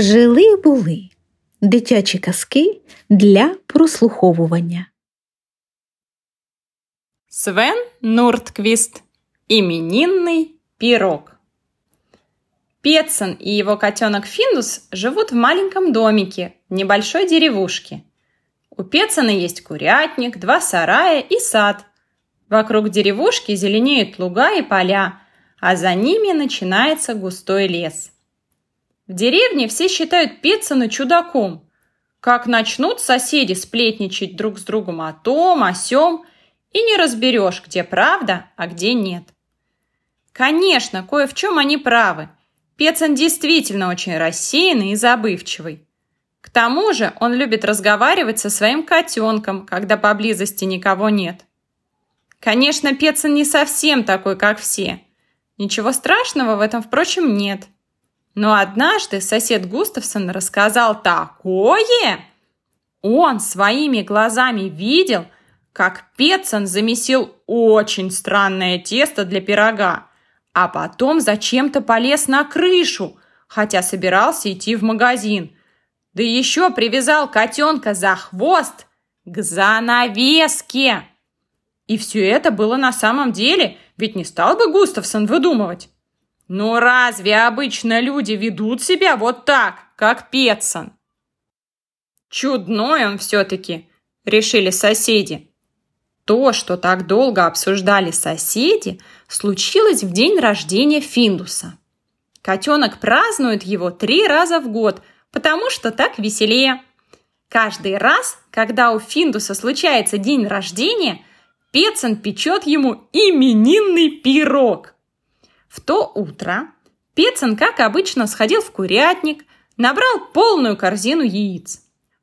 Жили були дитячі казки для прослуховування. Свен Нуртквист. Именинный пирог. Петсон и его котенок Финдус живут в маленьком домике в небольшой деревушке. У Петсона есть курятник, два сарая и сад. Вокруг деревушки зеленеют луга и поля, а за ними начинается густой лес. В деревне все считают Петсона чудаком. Как начнут соседи сплетничать друг с другом о том, о сём, и не разберешь, где правда, а где нет. Конечно, кое в чем они правы. Петсон действительно очень рассеянный и забывчивый. К тому же он любит разговаривать со своим котенком, когда поблизости никого нет. Конечно, Петсон не совсем такой, как все. Ничего страшного в этом, впрочем, нет. Но однажды сосед Густавсон рассказал такое. Он своими глазами видел, как Петсон замесил очень странное тесто для пирога, а потом зачем-то полез на крышу, хотя собирался идти в магазин. Да еще привязал котенка за хвост к занавеске. И все это было на самом деле, ведь не стал бы Густавсон выдумывать. Но разве обычно люди ведут себя вот так, как Петсон? Чудной он все-таки, решили соседи. То, что так долго обсуждали соседи, случилось в день рождения Финдуса. Котенок празднует его три раза в год, потому что так веселее. Каждый раз, когда у Финдуса случается день рождения, Петсон печет ему именинный пирог – в то утро Пецин, как обычно, сходил в курятник, набрал полную корзину яиц.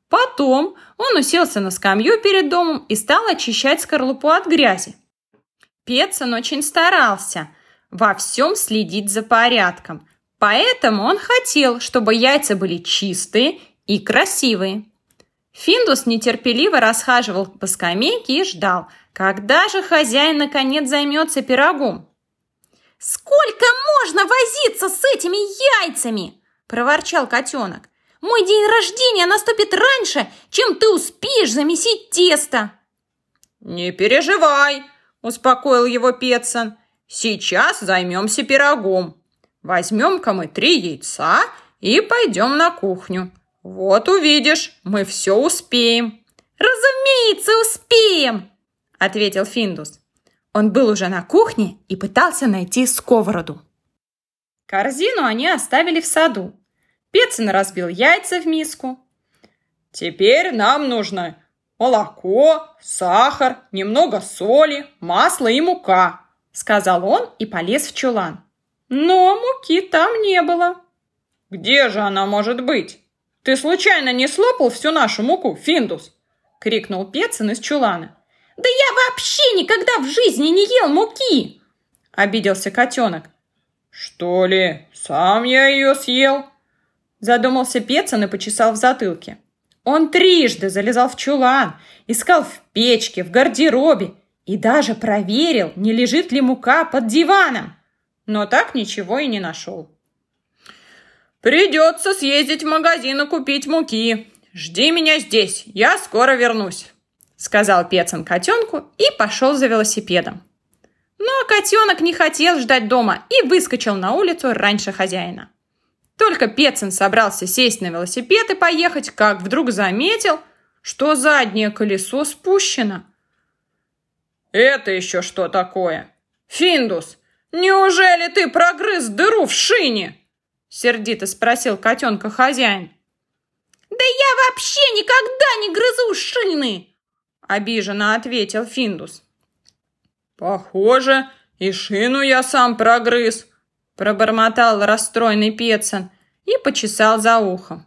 Потом он уселся на скамью перед домом и стал очищать скорлупу от грязи. Пецин очень старался во всем следить за порядком, поэтому он хотел, чтобы яйца были чистые и красивые. Финдус нетерпеливо расхаживал по скамейке и ждал, когда же хозяин наконец займется пирогом. «Сколько можно возиться с этими яйцами?» – проворчал котенок. «Мой день рождения наступит раньше, чем ты успеешь замесить тесто!» «Не переживай!» – успокоил его Петсон. «Сейчас займемся пирогом. Возьмем-ка мы три яйца и пойдем на кухню. Вот увидишь, мы все успеем». «Разумеется, успеем!» – ответил Финдус. Он был уже на кухне и пытался найти сковороду. Корзину они оставили в саду. Пецин разбил яйца в миску. «Теперь нам нужно молоко, сахар, немного соли, масло и мука», сказал он и полез в чулан. Но муки там не было. «Где же она может быть? Ты случайно не слопал всю нашу муку, Финдус?» крикнул Пецин из чулана. Да я вообще никогда в жизни не ел муки!» – обиделся котенок. «Что ли, сам я ее съел?» Задумался Пецан и почесал в затылке. Он трижды залезал в чулан, искал в печке, в гардеробе и даже проверил, не лежит ли мука под диваном. Но так ничего и не нашел. «Придется съездить в магазин и купить муки. Жди меня здесь, я скоро вернусь» сказал Пецин котенку и пошел за велосипедом. Но котенок не хотел ждать дома и выскочил на улицу раньше хозяина. Только Пецин собрался сесть на велосипед и поехать, как вдруг заметил, что заднее колесо спущено. «Это еще что такое? Финдус, неужели ты прогрыз дыру в шине?» Сердито спросил котенка хозяин. «Да я вообще никогда не грызу шины!» Обиженно ответил Финдус. Похоже, и шину я сам прогрыз, пробормотал расстроенный Пецин и почесал за ухом.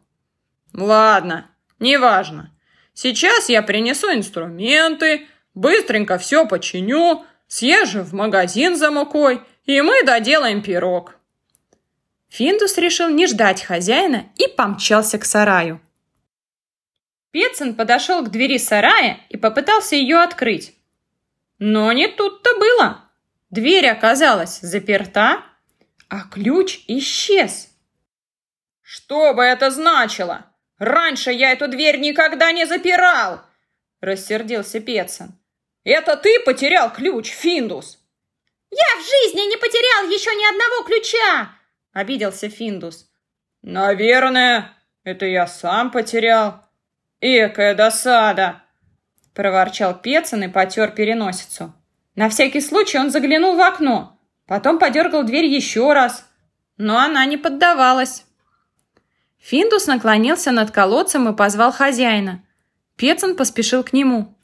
Ладно, неважно. Сейчас я принесу инструменты, быстренько все починю, съезжу в магазин за мукой, и мы доделаем пирог. Финдус решил не ждать хозяина и помчался к сараю. Пецин подошел к двери сарая и попытался ее открыть. Но не тут-то было. Дверь оказалась заперта, а ключ исчез. Что бы это значило? Раньше я эту дверь никогда не запирал!» Рассердился Петсон. «Это ты потерял ключ, Финдус!» «Я в жизни не потерял еще ни одного ключа!» Обиделся Финдус. «Наверное, это я сам потерял. Экая досада!» Проворчал Петсон и потер переносицу. На всякий случай он заглянул в окно, потом подергал дверь еще раз, но она не поддавалась. Финдус наклонился над колодцем и позвал хозяина. Петсон поспешил к нему.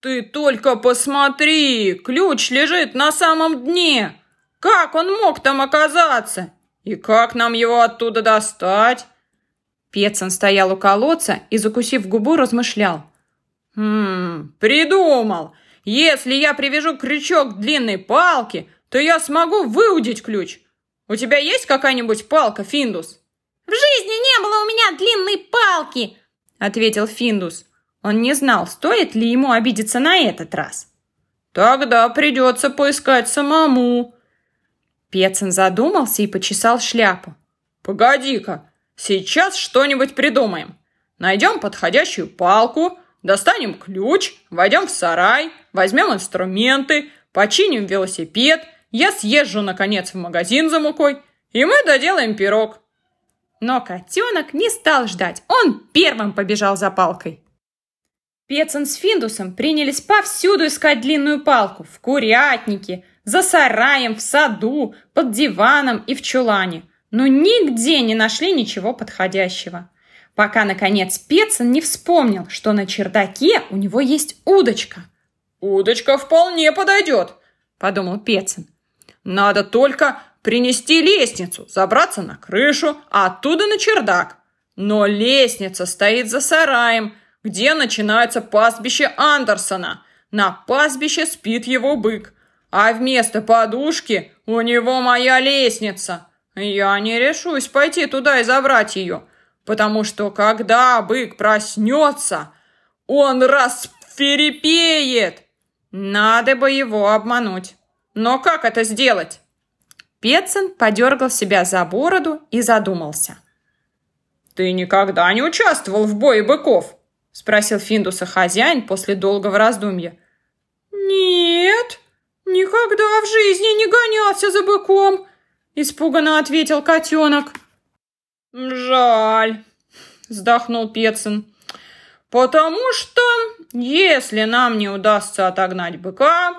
«Ты только посмотри! Ключ лежит на самом дне! Как он мог там оказаться? И как нам его оттуда достать?» Петсон стоял у колодца и, закусив губу, размышлял. «Хм, придумал! Если я привяжу крючок к длинной палке, то я смогу выудить ключ. У тебя есть какая-нибудь палка, Финдус?» «В жизни не было у меня длинной палки!» — ответил Финдус. Он не знал, стоит ли ему обидеться на этот раз. «Тогда придется поискать самому». Пецин задумался и почесал шляпу. «Погоди-ка, сейчас что-нибудь придумаем. Найдем подходящую палку, достанем ключ, войдем в сарай, возьмем инструменты, починим велосипед, я съезжу, наконец, в магазин за мукой, и мы доделаем пирог». Но котенок не стал ждать, он первым побежал за палкой. Пецин с Финдусом принялись повсюду искать длинную палку. В курятнике, за сараем, в саду, под диваном и в чулане. Но нигде не нашли ничего подходящего. Пока, наконец, Пецин не вспомнил, что на чердаке у него есть удочка. «Удочка вполне подойдет», — подумал Пецин. «Надо только принести лестницу, забраться на крышу, а оттуда на чердак. Но лестница стоит за сараем, где начинается пастбище Андерсона. На пастбище спит его бык, а вместо подушки у него моя лестница. Я не решусь пойти туда и забрать ее, потому что когда бык проснется, он расферепеет. Надо бы его обмануть. Но как это сделать? Петсон подергал себя за бороду и задумался. «Ты никогда не участвовал в бое быков?» — спросил Финдуса хозяин после долгого раздумья. «Нет, никогда в жизни не гонялся за быком», — испуганно ответил котенок. «Жаль», — вздохнул Петсон, «потому что, если нам не удастся отогнать быка,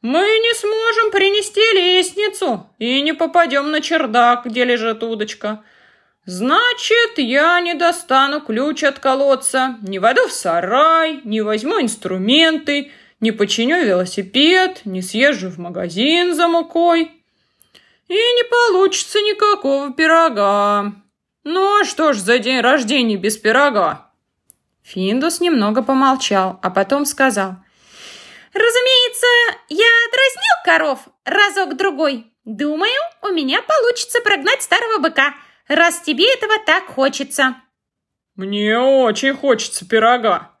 мы не сможем принести лестницу и не попадем на чердак, где лежит удочка». Значит, я не достану ключ от колодца, не войду в сарай, не возьму инструменты, не починю велосипед, не съезжу в магазин за мукой. И не получится никакого пирога. Ну а что ж за день рождения без пирога? Финдус немного помолчал, а потом сказал. Разумеется, я дразнил коров разок-другой. Думаю, у меня получится прогнать старого быка – раз тебе этого так хочется». «Мне очень хочется пирога».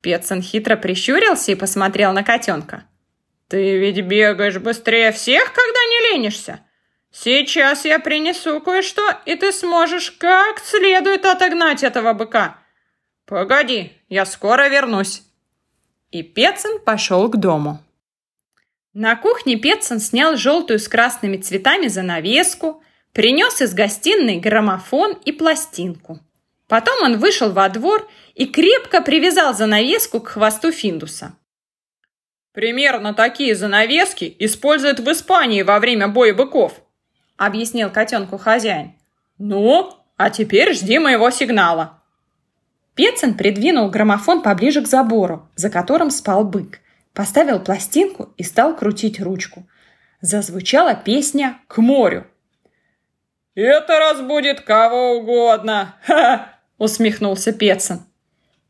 Петсон хитро прищурился и посмотрел на котенка. «Ты ведь бегаешь быстрее всех, когда не ленишься. Сейчас я принесу кое-что, и ты сможешь как следует отогнать этого быка. Погоди, я скоро вернусь». И Петсон пошел к дому. На кухне Петсон снял желтую с красными цветами занавеску, Принес из гостиной граммофон и пластинку. Потом он вышел во двор и крепко привязал занавеску к хвосту Финдуса. «Примерно такие занавески используют в Испании во время боя быков», объяснил котенку хозяин. «Ну, а теперь жди моего сигнала». Пецин придвинул граммофон поближе к забору, за которым спал бык, поставил пластинку и стал крутить ручку. Зазвучала песня «К морю», «Это разбудит кого угодно!» Усмехнулся Петсон.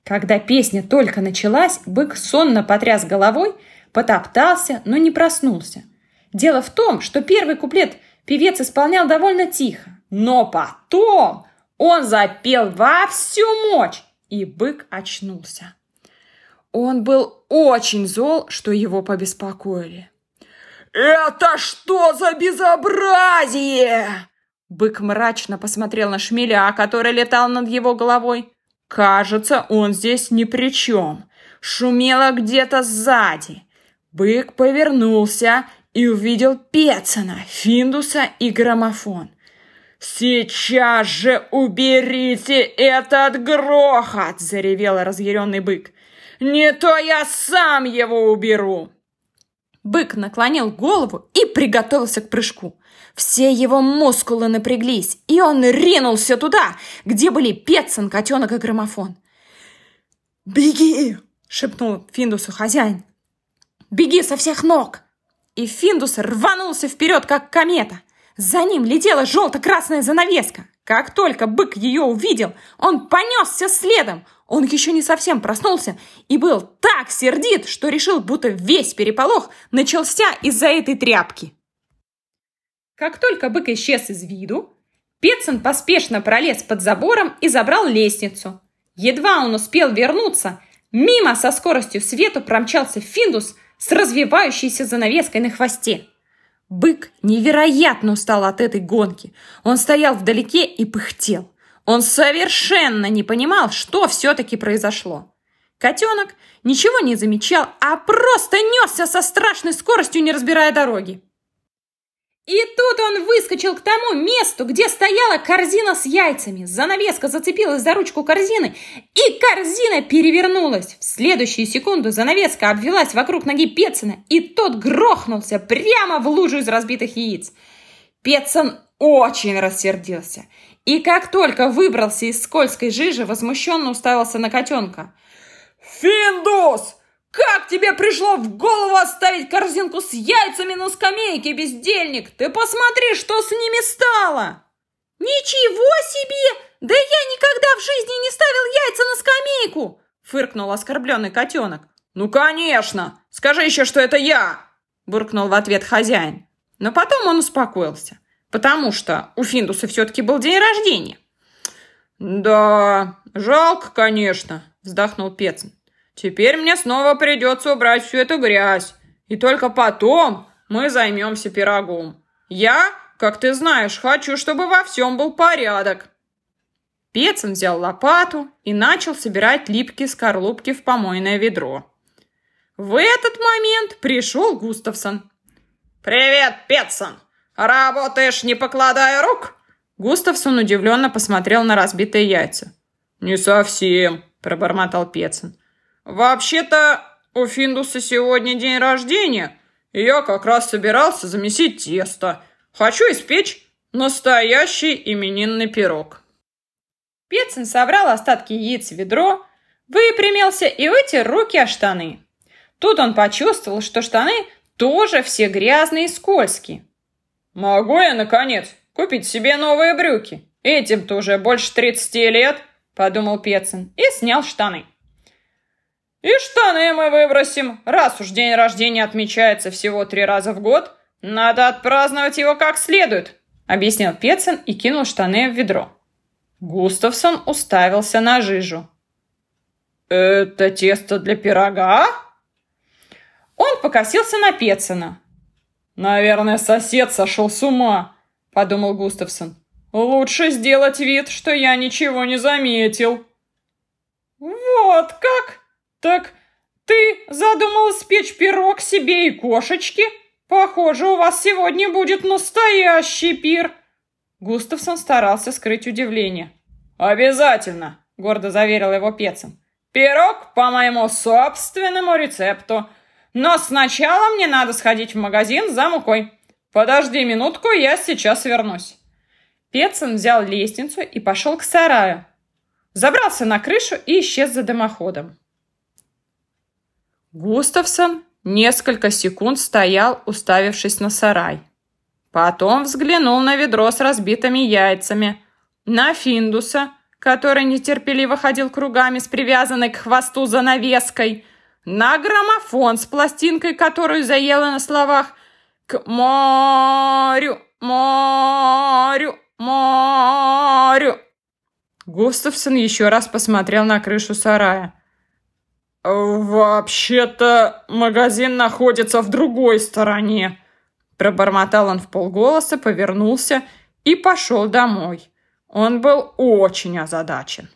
Когда песня только началась, бык сонно потряс головой, потоптался, но не проснулся. Дело в том, что первый куплет певец исполнял довольно тихо, но потом он запел во всю мощь, и бык очнулся. Он был очень зол, что его побеспокоили. «Это что за безобразие?» Бык мрачно посмотрел на шмеля, который летал над его головой. Кажется, он здесь ни при чем. Шумело где-то сзади. Бык повернулся и увидел Пецана, Финдуса и граммофон. «Сейчас же уберите этот грохот!» – заревел разъяренный бык. «Не то я сам его уберу!» Бык наклонил голову и приготовился к прыжку. Все его мускулы напряглись, и он ринулся туда, где были Петсон, котенок и граммофон. «Беги!» — шепнул Финдусу хозяин. «Беги со всех ног!» И Финдус рванулся вперед, как комета. За ним летела желто-красная занавеска. Как только бык ее увидел, он понесся следом. Он еще не совсем проснулся и был так сердит, что решил, будто весь переполох начался из-за этой тряпки. Как только бык исчез из виду, Петсон поспешно пролез под забором и забрал лестницу. Едва он успел вернуться, мимо со скоростью света промчался Финдус с развивающейся занавеской на хвосте. Бык невероятно устал от этой гонки. Он стоял вдалеке и пыхтел. Он совершенно не понимал, что все-таки произошло. Котенок ничего не замечал, а просто несся со страшной скоростью, не разбирая дороги. И тут он выскочил к тому месту, где стояла корзина с яйцами. Занавеска зацепилась за ручку корзины, и корзина перевернулась. В следующую секунду занавеска обвелась вокруг ноги Петсона, и тот грохнулся прямо в лужу из разбитых яиц. Петсон очень рассердился. И как только выбрался из скользкой жижи, возмущенно уставился на котенка. «Финдус! Как тебе пришло в голову оставить корзинку с яйцами на скамейке, бездельник? Ты посмотри, что с ними стало!» «Ничего себе! Да я никогда в жизни не ставил яйца на скамейку!» Фыркнул оскорбленный котенок. «Ну, конечно! Скажи еще, что это я!» Буркнул в ответ хозяин. Но потом он успокоился, потому что у Финдуса все-таки был день рождения. «Да, жалко, конечно», — вздохнул Пецин. Теперь мне снова придется убрать всю эту грязь. И только потом мы займемся пирогом. Я, как ты знаешь, хочу, чтобы во всем был порядок. Пецин взял лопату и начал собирать липкие скорлупки в помойное ведро. В этот момент пришел Густавсон. «Привет, Петсон! Работаешь, не покладая рук?» Густавсон удивленно посмотрел на разбитые яйца. «Не совсем», – пробормотал Петсон. «Вообще-то у Финдуса сегодня день рождения, и я как раз собирался замесить тесто. Хочу испечь настоящий именинный пирог». Пецин собрал остатки яиц в ведро, выпрямился и вытер руки о штаны. Тут он почувствовал, что штаны тоже все грязные и скользкие. «Могу я, наконец, купить себе новые брюки? Этим-то уже больше тридцати лет», — подумал Пецин и снял штаны. И штаны мы выбросим. Раз уж день рождения отмечается всего три раза в год, надо отпраздновать его как следует, объяснил Пецин и кинул штаны в ведро. Густавсон уставился на жижу. «Это тесто для пирога?» Он покосился на Пецина. «Наверное, сосед сошел с ума», — подумал Густавсон. «Лучше сделать вид, что я ничего не заметил». «Вот как!» «Так ты задумал спечь пирог себе и кошечке? Похоже, у вас сегодня будет настоящий пир!» Густавсон старался скрыть удивление. «Обязательно!» — гордо заверил его Пецин. «Пирог по моему собственному рецепту. Но сначала мне надо сходить в магазин за мукой. Подожди минутку, я сейчас вернусь». Пецин взял лестницу и пошел к сараю. Забрался на крышу и исчез за дымоходом. Густавсон несколько секунд стоял, уставившись на сарай. Потом взглянул на ведро с разбитыми яйцами, на Финдуса, который нетерпеливо ходил кругами с привязанной к хвосту занавеской, на граммофон с пластинкой, которую заела на словах «К морю, морю, морю». Густавсон еще раз посмотрел на крышу сарая. «Вообще-то магазин находится в другой стороне», Пробормотал он в полголоса, повернулся и пошел домой. Он был очень озадачен.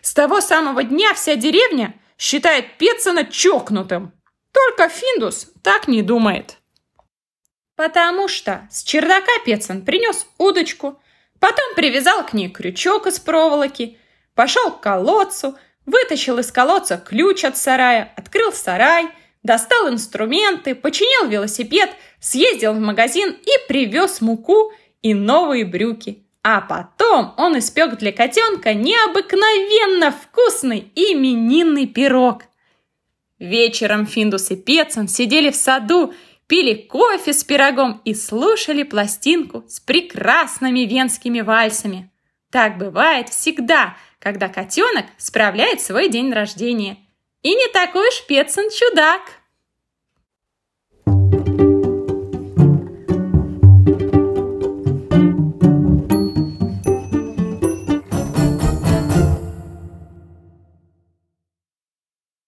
С того самого дня вся деревня считает Петсона чокнутым. Только Финдус так не думает. Потому что с чердака Петсон принес удочку, потом привязал к ней крючок из проволоки, пошел к колодцу, вытащил из колодца ключ от сарая, открыл сарай, достал инструменты, починил велосипед, съездил в магазин и привез муку и новые брюки. А потом он испек для котенка необыкновенно вкусный именинный пирог. Вечером Финдус и Пецан сидели в саду, пили кофе с пирогом и слушали пластинку с прекрасными венскими вальсами. Так бывает всегда, когда котенок справляет свой день рождения. И не такой уж Пецан чудак.